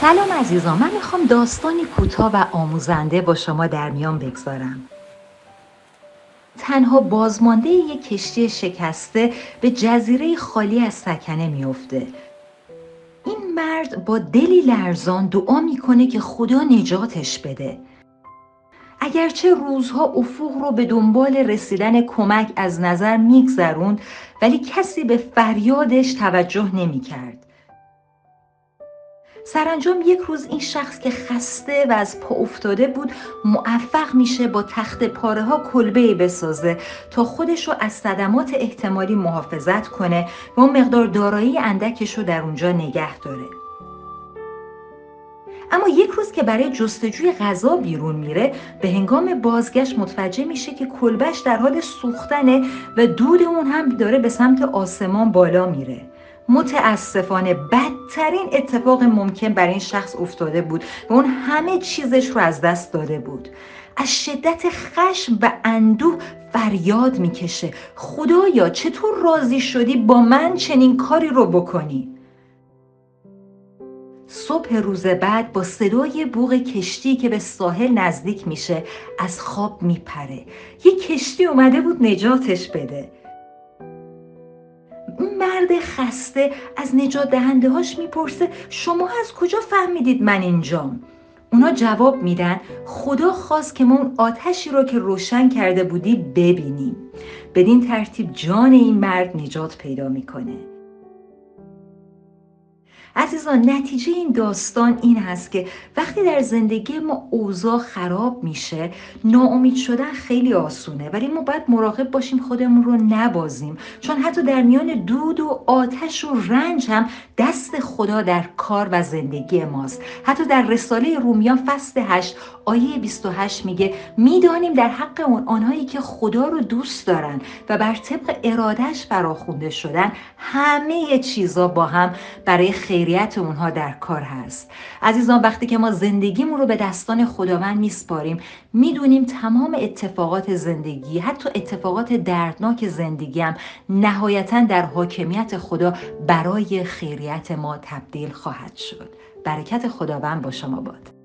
سلام عزیزان من می‌خوام داستانی کوتاه و آموزنده با شما در میان بگذارم. تنها بازمانده یک کشتی شکسته به جزیره خالی از سکنه میفته این مرد با دلی لرزان دعا می‌کنه که خدا نجاتش بده. اگرچه روزها افق رو به دنبال رسیدن کمک از نظر میگذروند ولی کسی به فریادش توجه نمی‌کرد. سرانجام یک روز این شخص که خسته و از پا افتاده بود موفق میشه با تخت پاره ها کلبه بسازه تا خودش رو از صدمات احتمالی محافظت کنه و اون مقدار دارایی اندکش رو در اونجا نگه داره. اما یک روز که برای جستجوی غذا بیرون میره به هنگام بازگشت متوجه میشه که کلبش در حال سوختنه و دود اون هم داره به سمت آسمان بالا میره. متاسفانه بدترین اتفاق ممکن برای این شخص افتاده بود و اون همه چیزش رو از دست داده بود. از شدت خشم و اندوه فریاد می‌کشه. خدایا چطور راضی شدی با من چنین کاری رو بکنی؟ صبح روز بعد با صدای بوغ کشتی که به ساحل نزدیک میشه از خواب میپره. یه کشتی اومده بود نجاتش بده. مرد خسته از نجات دهنده هاش می‌پرسه شما از کجا فهمیدید من اینجام؟ اونا جواب میدن خدا خواست که ما اون آتشی رو که روشن کرده بودی ببینیم بدین ترتیب جان این مرد نجات پیدا می‌کنه عزیزان نتیجه این داستان این هست که وقتی در زندگی ما اوضاع خراب میشه ناامید شدن خیلی آسونه ولی ما باید مراقب باشیم خودمون رو نبازیم. چون حتی در میان دود و آتش و رنج هم دست خدا در کار و زندگی ماست. حتی در رساله رومیان فصل 8 آیه 28 میگه می‌دانیم در حق اون آنهایی که خدا رو دوست دارن و بر طبق ارادش فراخونده شدن همه چیزا با هم برای خیریت اونها در کار هست. عزیزان وقتی که ما زندگیمون رو به دستان خداوند میسپاریم می‌دونیم تمام اتفاقات زندگی حتی اتفاقات دردناک زندگی هم نهایتا در حاکمیت خدا برای خیریت ما تبدیل خواهد شد. برکت خداوند با شما باد.